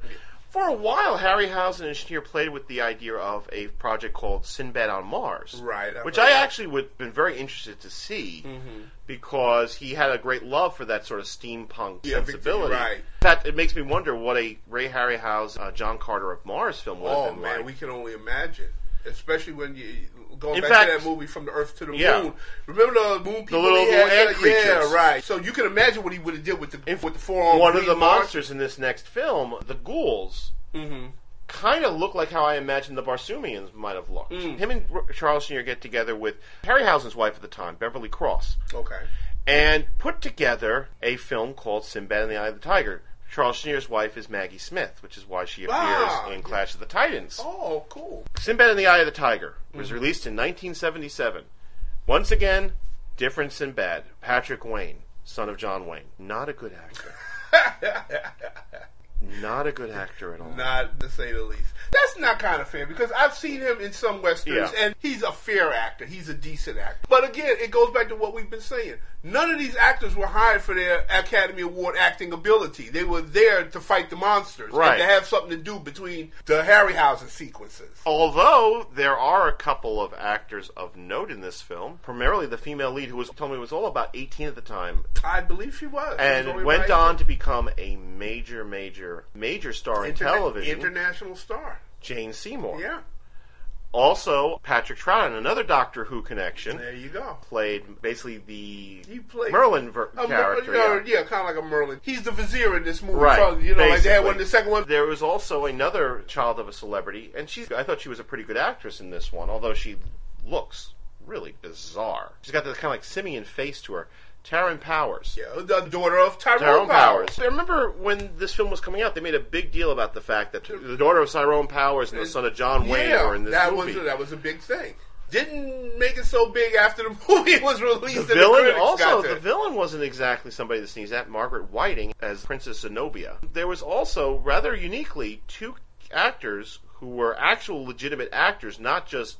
For a while, Harryhausen and Schneer played with the idea of a project called Sinbad on Mars, Right, I've Which I that. actually would have been very interested to see Mm-hmm. because he had a great love for that sort of steampunk Yeah, sensibility. right. That it makes me wonder what a Ray Harryhausen, uh, John Carter of Mars film would Oh have been man, like. we can only imagine. Especially when you going In back fact- to that movie from the Earth to the Yeah. Moon. Remember the moon people? little- had? little ant creatures. Yeah, right. So you can imagine what he would have did with the with the forearm. One of the monsters in this next film, the ghouls, Mm-hmm. kind of look like how I imagine the Barsoomians might have looked. Mm. Him and Charles Schneer get together with Harryhausen's wife at the time, Beverley Cross, Okay. and put together a film called Sinbad and the Eye of the Tiger. Charles Schneer's wife is Maggie Smith, which is why she appears Ah, in yeah. Clash of the Titans. Oh, cool. Sinbad and the Eye of the Tiger was Mm-hmm. released in 1977. Once again, different Sinbad, Patrick Wayne, son of John Wayne. Not a good actor. Not a good actor at all. Not to say the least. That's not kind of fair because I've seen him in some westerns Yeah. and he's a fair actor. He's a decent actor. But again, it goes back to what we've been saying. None of these actors were hired for their Academy Award acting ability. They were there to fight the monsters Right. and to have something to do between the Harryhausen sequences. Although there are a couple of actors of note in this film, primarily the female lead who was told me was all about 18 at the time I believe she was. She was and went on to become a major, major, major star in Interna- television. International star. Jane Seymour. Yeah. Also, Patrick Troughton, another Doctor Who connection, There you go. played basically the He played Merlin ver- a Mer- character. uh, yeah. yeah, kind of like a Merlin. He's the vizier in this movie. Right, So, you know, like they had basically. one. The second one. There was also another child of a celebrity, and she I thought she was a pretty good actress in this one, although she looks really bizarre. She's got this kind of like simian face to her. Taryn Powers. Yeah, the daughter of Tyrone, Tyrone Powers. Powers. I remember when this film was coming out, they made a big deal about the fact that the daughter of Tyrone Powers and the son of John Wayne yeah, were in this that movie. was that was a big thing. Didn't make it so big after the movie was released. The villain critics also the villain wasn't exactly somebody to sneeze at. Margaret Whiting as Princess Zenobia. There was also rather uniquely two actors who were actual legitimate actors, not just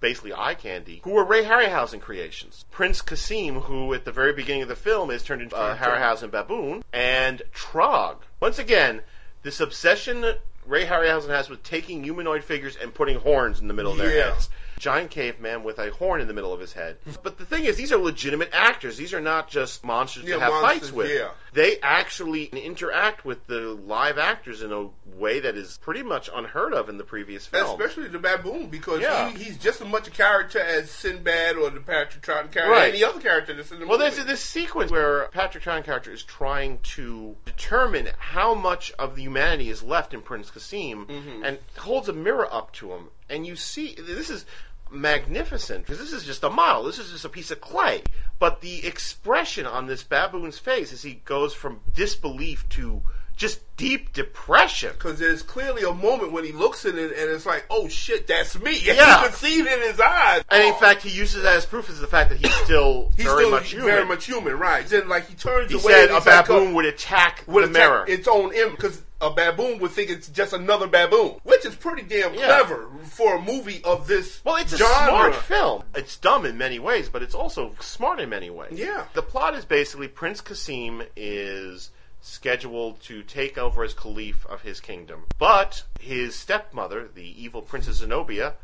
basically eye candy, who were Ray Harryhausen creations. Prince Kasim, who at the very beginning of the film is turned into uh, a Harryhausen baboon, and Trog. Once again, this obsession that Ray Harryhausen has with taking humanoid figures and putting horns in the middle of their Yeah. heads giant caveman with a horn in the middle of his head. But the thing is, these are legitimate actors. These are not just monsters Yeah, to have monsters, fights with. yeah. They actually interact with the live actors in a way that is pretty much unheard of in the previous film. Especially the baboon, because Yeah. he, he's just as much a character as Sinbad or the Patrick Troughton character, Right. any other character that's in the well, movie. there's this sequence where Patrick Troughton character is trying to determine how much of the humanity is left in Prince Kasim, Mm-hmm. and holds a mirror up to him, and you see this is magnificent because this is just a model. This is just a piece of clay, but the expression on this baboon's face as he goes from disbelief to just deep depression. Because there's clearly a moment when he looks at it and it's like, oh shit, that's me. And Yeah. you can see it in his eyes. And in Oh. fact, he uses that as proof as the fact that he's still he's very still much human. very much human, right? Then like he turns he away said a like, baboon oh, would attack would the attack mirror. its own image because a baboon would think it's just another baboon, which is pretty damn Yeah. clever for a movie of this Well, it's a smart film. It's dumb in many ways, but it's also smart in many ways. Yeah. The plot is basically Prince Kasim is scheduled to take over as caliph of his kingdom. But his stepmother, the evil Princess Zenobia,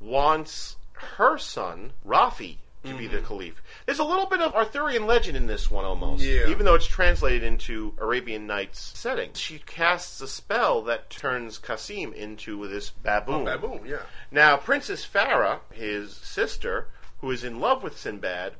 wants her son, Rafi, to be the Mm-hmm. caliph. There's a little bit of Arthurian legend in this one almost. Yeah. Even though it's translated into Arabian Nights setting. She casts a spell that turns Kasim into this baboon. Baboon, yeah. Now, Princess Farah, his sister, who is in love with Sinbad,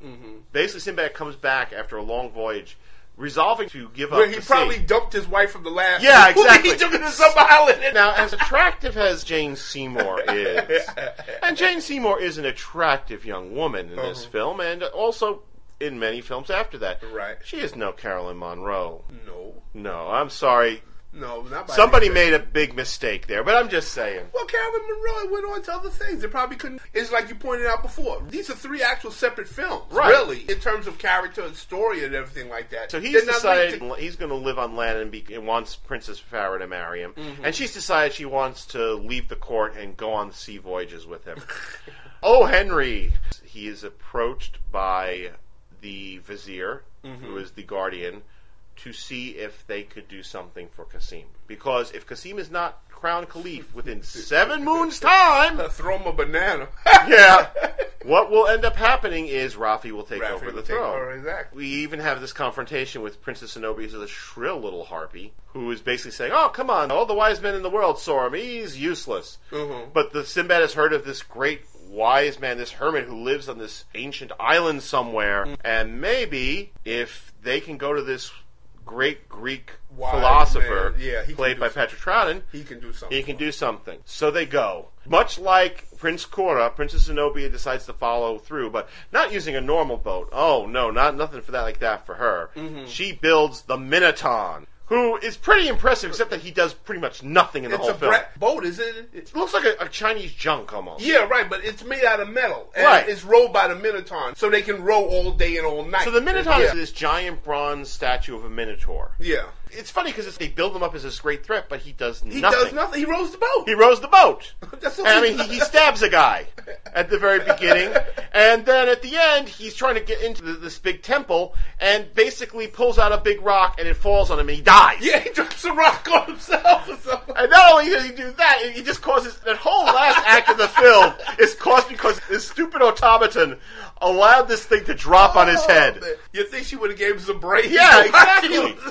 basically Sinbad comes back after a long voyage, resolving to give up Where he probably sea. dumped his wife from the last. Yeah, exactly. he took her to some island. Now, as attractive as Jane Seymour is, and Jane Seymour is an attractive young woman in this Uh-huh. film, and also in many films after that. Right. She is no Caroline Munro. no, No, I'm sorry. No, not by Somebody made a big mistake there, but I'm just saying. Well, Caroline Munro went on to other things. It probably couldn't. It's like you pointed out before. These are three actual separate films, Right. really, in terms of character and story and everything like that. So he's decided linked he's going to live on land and, be, and wants Princess Farah to marry him. Mm-hmm. And she's decided she wants to leave the court and go on sea voyages with him. oh, Henry! He is approached by the vizier, Mm-hmm. who is the guardian, to see if they could do something for Kasim. Because if Kasim is not crowned caliph within seven moons' time, throw him a banana. yeah, what will end up happening is Rafi will take Rafi over will the take throne. over, exactly. We even have this confrontation with Princess Zenobia, who's a shrill little harpy, who is basically saying, "Oh, come on! All the wise men in the world saw him. He's useless." Mhm. But the Sinbad has heard of this great wise man, this hermit who lives on this ancient island somewhere, Mm. and maybe if they can go to this great Greek Wise philosopher, man. Yeah, played by something. Patrick Troughton, he can do something. he can do something. So they go. Much like Prince Cora, Princess Zenobia decides to follow through, but not using a normal boat. Oh no, not nothing for that like that for her. Mm-hmm. She builds the Minotaur, who is pretty impressive, except that he does pretty much nothing in the It's whole a film. bra- boat, is it? It looks like a, a Chinese junk almost. yeah, right, but it's made out of metal. And Right. It's rowed by the Minotaur, so they can row all day and all night. So the Minotaur yeah. is this giant bronze statue of a Minotaur. Yeah. It's funny because they build him up as this great threat, but he does He nothing. does nothing. He rows the boat. He rows the boat. And I mean, he, he stabs a guy at the very beginning, and then at the end, he's trying to get into the, this big temple, and basically pulls out a big rock, and it falls on him, and he dies. Yeah, he drops a rock on himself or something. And not only does he do that, he just causes that whole last act of the film is caused because this stupid automaton allowed this thing to drop on his Oh, head. You think she would have gave him some brains? Yeah, exactly.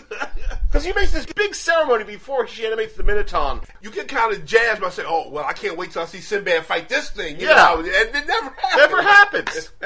Because he makes this big ceremony before she animates the Minotaur. you get kind of jazzed by saying, "Oh, well, I can't wait till I see Sinbad fight this thing." You Yeah. know, and it never happens. Never happens.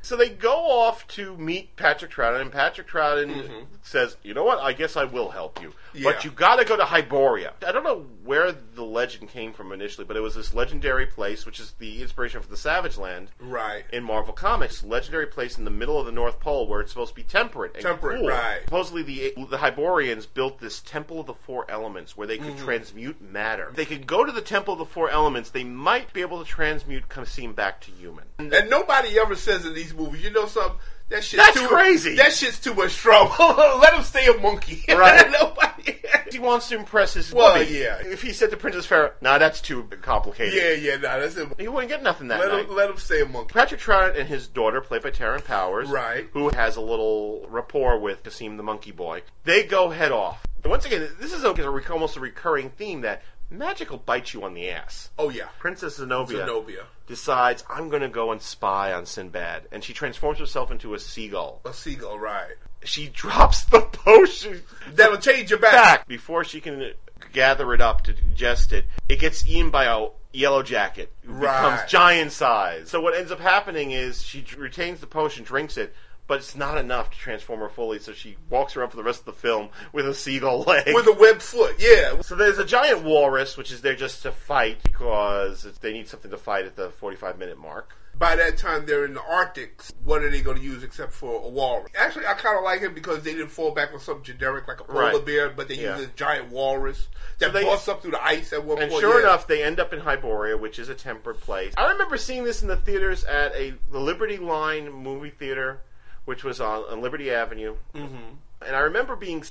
So they go off to meet Patrick Troughton, and Patrick Troughton says, "You know what? I guess I will help you, Mm-hmm. Yeah. but you got to go to Hyboria." I don't know where the legend came from initially, but it was this legendary place, which is the inspiration for the Savage Land right. in Marvel Comics. Legendary place in the middle of the North Pole where it's supposed to be temperate and Temperate, cool. right. Supposedly, the the Hyborians built this Temple of the Four Elements where they could Mm-hmm. transmute matter. If they could go to the Temple of the Four Elements, they might be able to transmute Kasim back to human. And nobody ever says in these movies, you know something? That shit's That's too crazy. That shit's too much trouble. Let him stay a monkey. Right. nobody. He wants to impress his Well, woman. yeah. If he said to Princess Farah, "Nah, that's too complicated," yeah, yeah, nah, that's it. he wouldn't get nothing that Let night. him, let him stay a monkey. Patrick Troughton and his daughter, played by Taryn Powers, Right. who has a little rapport with Kasim the Monkey Boy, they go head off. And once again, this is a almost a recurring theme that magic will bite you on the ass. Oh yeah, Princess Zenobia, Zenobia, decides, I'm going to go and spy on Sinbad. And she transforms herself into a seagull. a seagull, right? She drops the potion That'll change your back. back before she can gather it up to digest it. It gets eaten by a yellow jacket. It Right. becomes giant size. So what ends up happening is she retains the potion, drinks it, but it's not enough to transform her fully. So she walks around for the rest of the film with a seagull leg. With a webbed foot, yeah. so there's a giant walrus, which is there just to fight because they need something to fight at the 45 minute mark. By that time, they're in the Arctic. What are they going to use except for a walrus? Actually, I kind of like him because they didn't fall back on something generic like a polar Right. bear, but they Yeah. use this giant walrus that they- busts up through the ice at one And point. And sure yeah. enough, they end up in Hyboria, which is a temperate place. I remember seeing this in the theaters at a the Liberty Line movie theater, which was on, on Liberty Avenue. Mm-hmm. And I remember being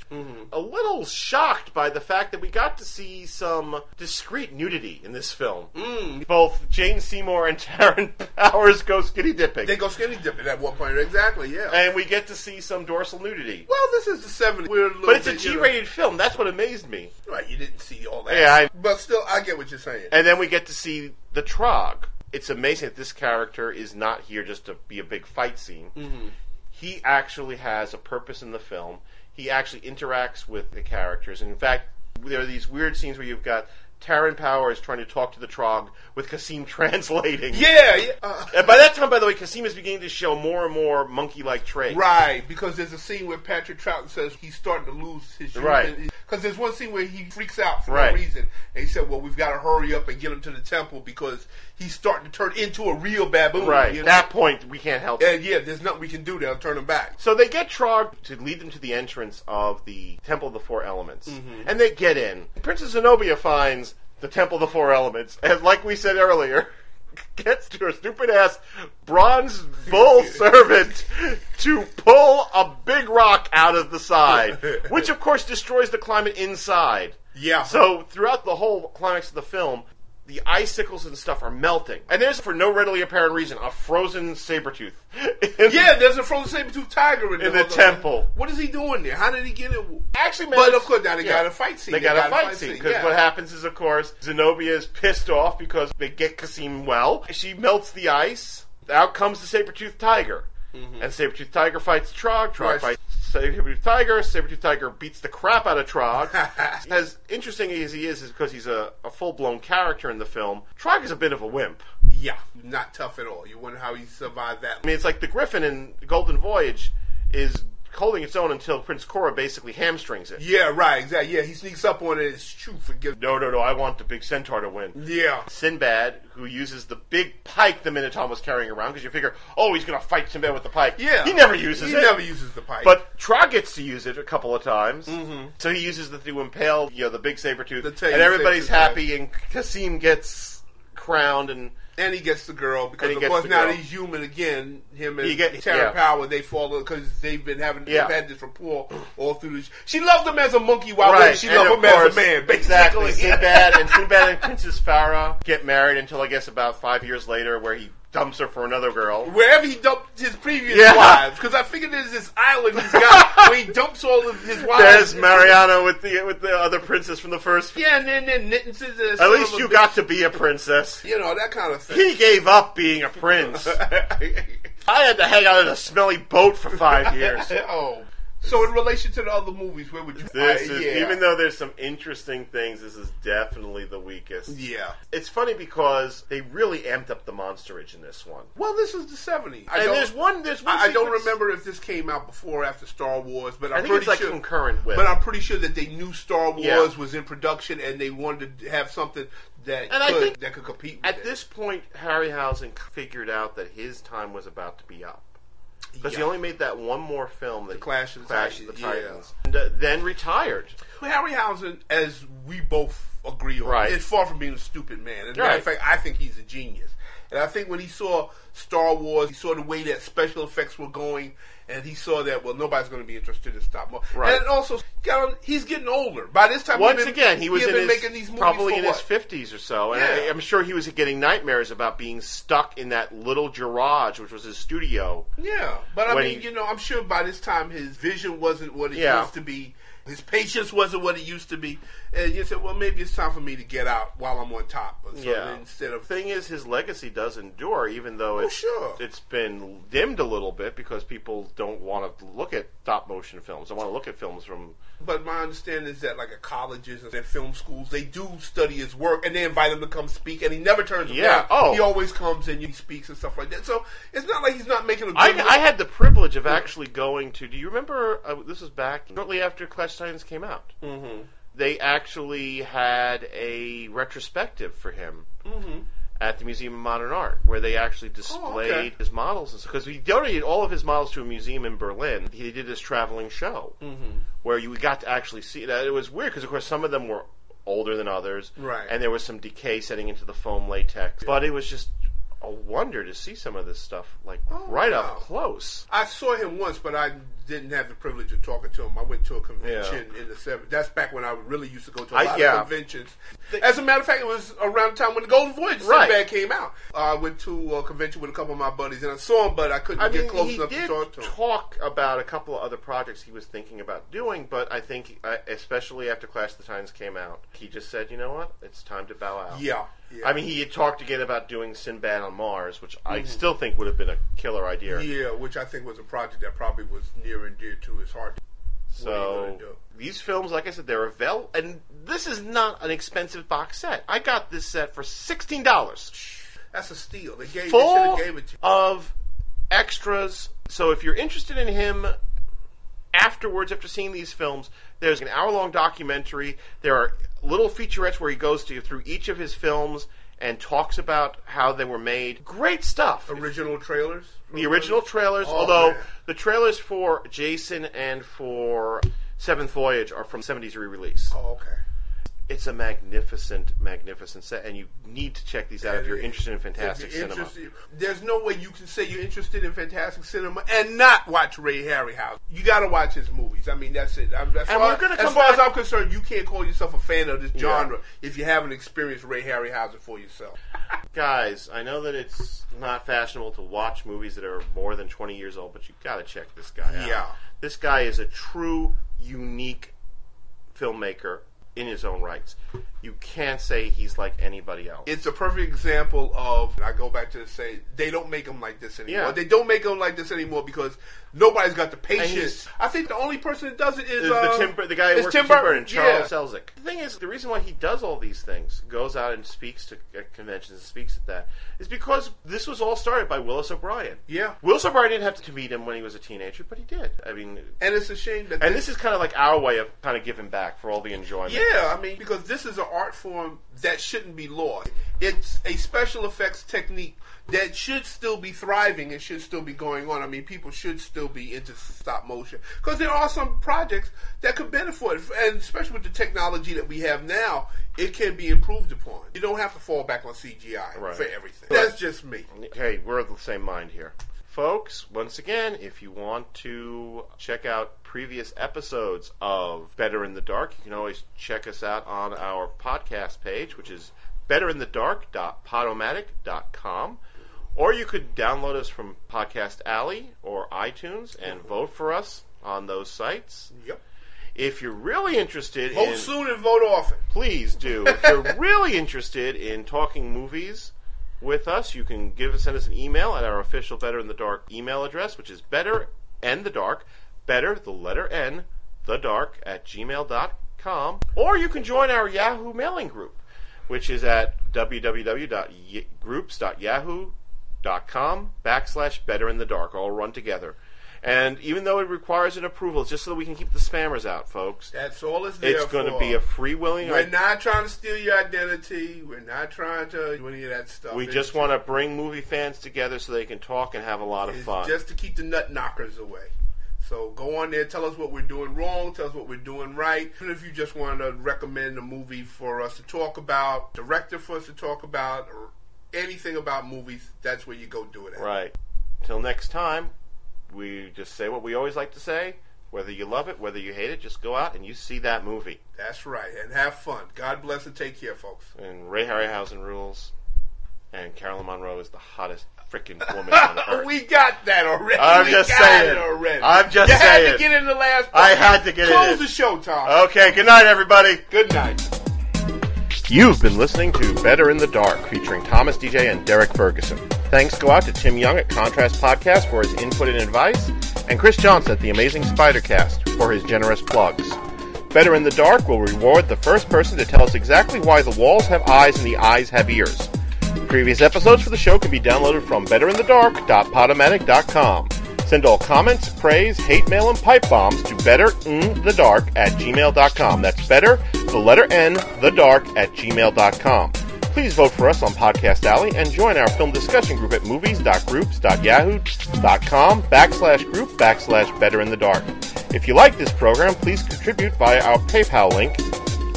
a little shocked by the fact that we got to see some discreet nudity in this film. Mm. Both Jane Seymour and Taryn Powers go skinny dipping. They go skinny dipping at one point, exactly, yeah. and we get to see some dorsal nudity. well, this is the 70s. We're a little But it's a bit, you know- G-rated film. That's what amazed me. Right, you didn't see all that. Yeah, I- but still, I get what you're saying. And then we get to see the Trog. It's amazing that this character is not here just to be a big fight scene. Mm-hmm. He actually has a purpose in the film. He actually interacts with the characters. And in fact, there are these weird scenes where you've got Taryn is trying to talk to the Trog with Kasim translating. yeah, yeah. Uh, And by that time, by the way, Kasim is beginning to show more and more monkey-like traits. right, because there's a scene where Patrick Troughton says he's starting to lose his Right. Because there's one scene where he freaks out for Right. no reason, and he said, "Well, we've got to hurry up and get him to the temple because he's starting to turn into a real baboon." Right. you At that point, we can't help it. and yeah, there's nothing we can do. They'll turn him back. So they get Trog to lead them to the entrance of the Temple of the Four Elements. And they get in. Princess Zenobia finds the Temple of the Four Elements, and like we said earlier, gets to her stupid ass bronze bull servant to pull a big rock out of the side, which of course destroys the climate inside. Yeah. So throughout the whole climax of the film, the icicles and stuff are melting. And there's, for no readily apparent reason, a frozen saber tooth. yeah, there's a frozen saber-tooth tiger in, In there. the temple. What is he doing there? How did he get it? Actually, man, But of course, now they yeah. got a fight scene. They got, a fight scene because yeah. what happens is, of course, Zenobia is pissed off because they get Kasim well. She melts the ice. Out comes the saber tooth tiger, and saber-toothed tiger fights Trog. Trog Mm-hmm. Right. fights saber-toothed tiger. Saber-toothed tiger beats the crap out of Trog. as interesting as he is, is because he's a, a full-blown character in the film. Trog is a bit of a wimp. Yeah, not tough at all. You wonder how he survived that. I mean, it's like the Griffin in Golden Voyage is holding its own until Prince Koura basically hamstrings it. Yeah, right, exactly. Yeah, he sneaks up on it. It's true. Forgive. No, no, no! I want the big centaur to win. Yeah, Sinbad, who uses the big pike the Minotaur was carrying around, because you figure, oh, he's going to fight Sinbad with the pike. yeah. He never uses he it. never uses the pike. But Trog gets to use it a couple of times. Mm-hmm. So he uses the to impale, you know, the big saber tooth. And everybody's happy, and Kasim gets crowned, and And he gets the girl because of course now girl. he's human again. Him and get- Tara yeah. Power they fall because they've been having Yeah. they've had this rapport all through the. She loved him as a monkey, while right. she and loved him as a man. Basically. Exactly. Sinbad and Sinbad and Princess Farah get married until I guess about five years later, where he dumps her for another girl. Wherever he dumped his previous Yeah. wives, because I figured there's this island he's got where he dumps all of his wives. There's Mariana with the with the other princess from the first. Yeah, and then then Nittens is At least you bitch. got to be a princess. you know that kind of thing. He gave up being a prince. I had to hang out in a smelly boat for five years. oh. So in relation to the other movies, where would you? This I- is, yeah. even though there's some interesting things, this is definitely the weakest. yeah. It's funny because they really amped up the monsterage in this one. Well, this is the '70s. I and don't- there's one, there's one. I, I don't remember if this came out before or after Star Wars, but I'm I think pretty it's like sure. concurrent with. But I'm pretty sure that they knew Star Wars Yeah. was in production and they wanted to have something that And I could, think that could compete. With At it. this point, Harryhausen figured out that his time was about to be up. Because he only made that one more film, that Clash of the Clash of the Titans, yeah. And uh, then retired. Harryhausen, as we both agree on, Right. is far from being a stupid man. As a matter of fact, I think he's a genius. And I think when he saw Star Wars, he saw the way that special effects were going, and he saw that well, nobody's going to be interested in stop motion. Right. And also, he's getting older. By this time, Once been- again, he was had in been his, making these movies probably in what? his fifties or so, and Yeah. I, I'm sure he was getting nightmares about being stuck in that little garage, which was his studio. Yeah, but I mean, he- you know, I'm sure by this time his vision wasn't what it Yeah. used to be. His patience wasn't what it used to be. And you said, well, maybe it's time for me to get out while I'm on top. So Yeah. instead of thing is, his legacy does endure, even though it's sure. it's been dimmed a little bit because people don't want to look at stop motion films. They want to look at films from But my understanding is that, like at colleges and film schools, they do study his work and they invite him to come speak, and he never turns them Yeah, oh. He always comes and he speaks and stuff like that. So it's not like he's not making a good. I. I had the privilege of actually going to. Do you remember? Uh, this was back shortly after Clash Titans came out. Mhm. They actually had a retrospective for him Mhm. at the Museum of Modern Art, where they actually displayed okay. his models. Because he donated all of his models to a museum in Berlin. He did this traveling show Mhm. where you got to actually see that. It was weird because, of course, some of them were older than others, Right. And there was some decay setting into the foam latex, but it was just a wonder to see some of this stuff like Oh, right wow. up close. I saw him once, but I didn't have the privilege of talking to him. I went to a convention in the seven. That's back when I really used to go to a lot yeah. of conventions. As a matter of fact, it was around the time when the Golden Voyage Right. Sinbad came out. I went to a convention with a couple of my buddies, and I saw him, but I couldn't I get mean, close enough to talk to him. talk about a couple of other projects he was thinking about doing, but I think, uh, especially after Clash of the Titans came out, he just said, "You know what? It's time to bow out." yeah, yeah. I mean, he had talked again about doing Sinbad on Mars, which I still think would have been a killer idea. Mm-hmm. yeah, which I think was a project that probably was near and dear to his heart. What are you So these films, like I said, they're available, and this is not an expensive box set. I got this set for sixteen dollars, That's a steal. They gave. full have gave it to you. of extras. So if you're interested in him, afterwards, after seeing these films, there's an hour-long documentary. There are little featurettes where he goes to through each of his films and talks about how they were made. Great stuff. Original trailers. the original trailers, Oh, although man. the trailers for Jason and for Seventh Voyage are from 70s re-release. Oh, okay. It's a magnificent, magnificent set, and you need to check these out if you're interested in fantastic cinema. interested- there's no way you can say you're interested in fantastic cinema and not watch Ray Harryhausen. You got to watch his movies. I mean, that's it. I'm, as And far, as, far as I'm concerned, you can't call yourself a fan of this Yeah. genre if you haven't experienced Ray Harryhausen for yourself. Guys, I know that it's not fashionable to watch movies that are more than 20 years old, but you got to check this guy out. Yeah. This guy is a true, unique filmmaker in his own rights. You can't say he's like anybody else. It's a perfect example of. I go back to the say they don't make them like this anymore. Yeah. They don't make them like this anymore because nobody's got the patience. I think the only person that does it is, is the Tim, Bur- the guy who works Tim Tim Burton. Burton, Charles Yeah. Selznick. The thing is, the reason why he does all these things, goes out and speaks to uh, conventions and speaks at that, is because this was all started by Willis O'Brien. Yeah. Willis O'Brien didn't have to meet him when he was a teenager, but he did. I mean, And it's a shame that and they- this is kind of like our way of kind of giving back for all the enjoyment. Yeah, Yeah, I mean, because this is an art form that shouldn't be lost. It's a special effects technique that should still be thriving and should still be going on. I mean, people should still be into stop motion because there are some projects that could benefit, and especially with the technology that we have now, it can be improved upon. You don't have to fall back on CGI Right. for everything. That's just me. Hey, we're of the same mind here. Folks, once again, if you want to check out previous episodes of Better in the Dark, you can always check us out on our podcast page, which is betterinthedark.podomatic.com. Or you could download us from Podcast Alley or iTunes and vote for us on those sites. Yep. If you're really interested Vote in soon and vote often. please do. If you're really interested in talking movies with us, you can give us send us an email at our official Better in the Dark email address, which is better and the dark, better the letter N, the dark at gmail.com. Or you can join our Yahoo mailing group, which is at www.groups.yahoo.com backslash better in the dark, all run together. And even though it requires an approval, just so that we can keep the spammers out, folks. That's all it's there It's going to be a free willing. We're not trying to steal your identity. We're not trying to do any of that stuff. We It's just want to bring movie fans together so they can talk and have a lot of It's fun. just to keep the nut knockers away. So go on there, tell us what we're doing wrong, tell us what we're doing right. Even if you just want to recommend a movie for us to talk about, director for us to talk about, or anything about movies, that's where you go do it at. Right. Till next time, we just say what we always like to say. Whether you love it, whether you hate it, just go out and you see that movie. That's right, and have fun. God bless and take care, folks. And Ray Harryhausen rules, and Caroline Munro is the hottest freaking woman on earth. we got that already. I'm We just got saying. it already. I'm just saying. you had to get in the last. I had to get Close in. the show, Tom. okay, good night, everybody. Good night. You've been listening to Better in the Dark, featuring Thomas DJ and Derrick Ferguson. Thanks go out to Tim Young at Contrast Podcast for his input and advice, and Chris Johnson at the Amazing Spidercast for his generous plugs. Better in the Dark will reward the first person to tell us exactly why the walls have eyes and the eyes have ears. Previous episodes for the show can be downloaded from betterinthedark.podomatic.com. Send all comments, praise, hate mail, and pipe bombs to betterinthedark at gmail.com. That's better, the letter N, the dark at gmail.com. Please vote for us on Podcast Alley and join our film discussion group at movies.groups.yahoo.com backslash group backslash better in the dark. If you like this program, please contribute via our PayPal link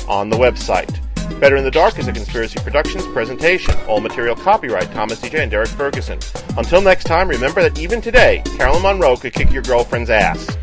on the website. Better in the Dark is a Conspiracy Productions presentation. All material copyright Thomas DJ and Derrick Ferguson. Until next time, remember that even today, Caroline Munro could kick your girlfriend's ass.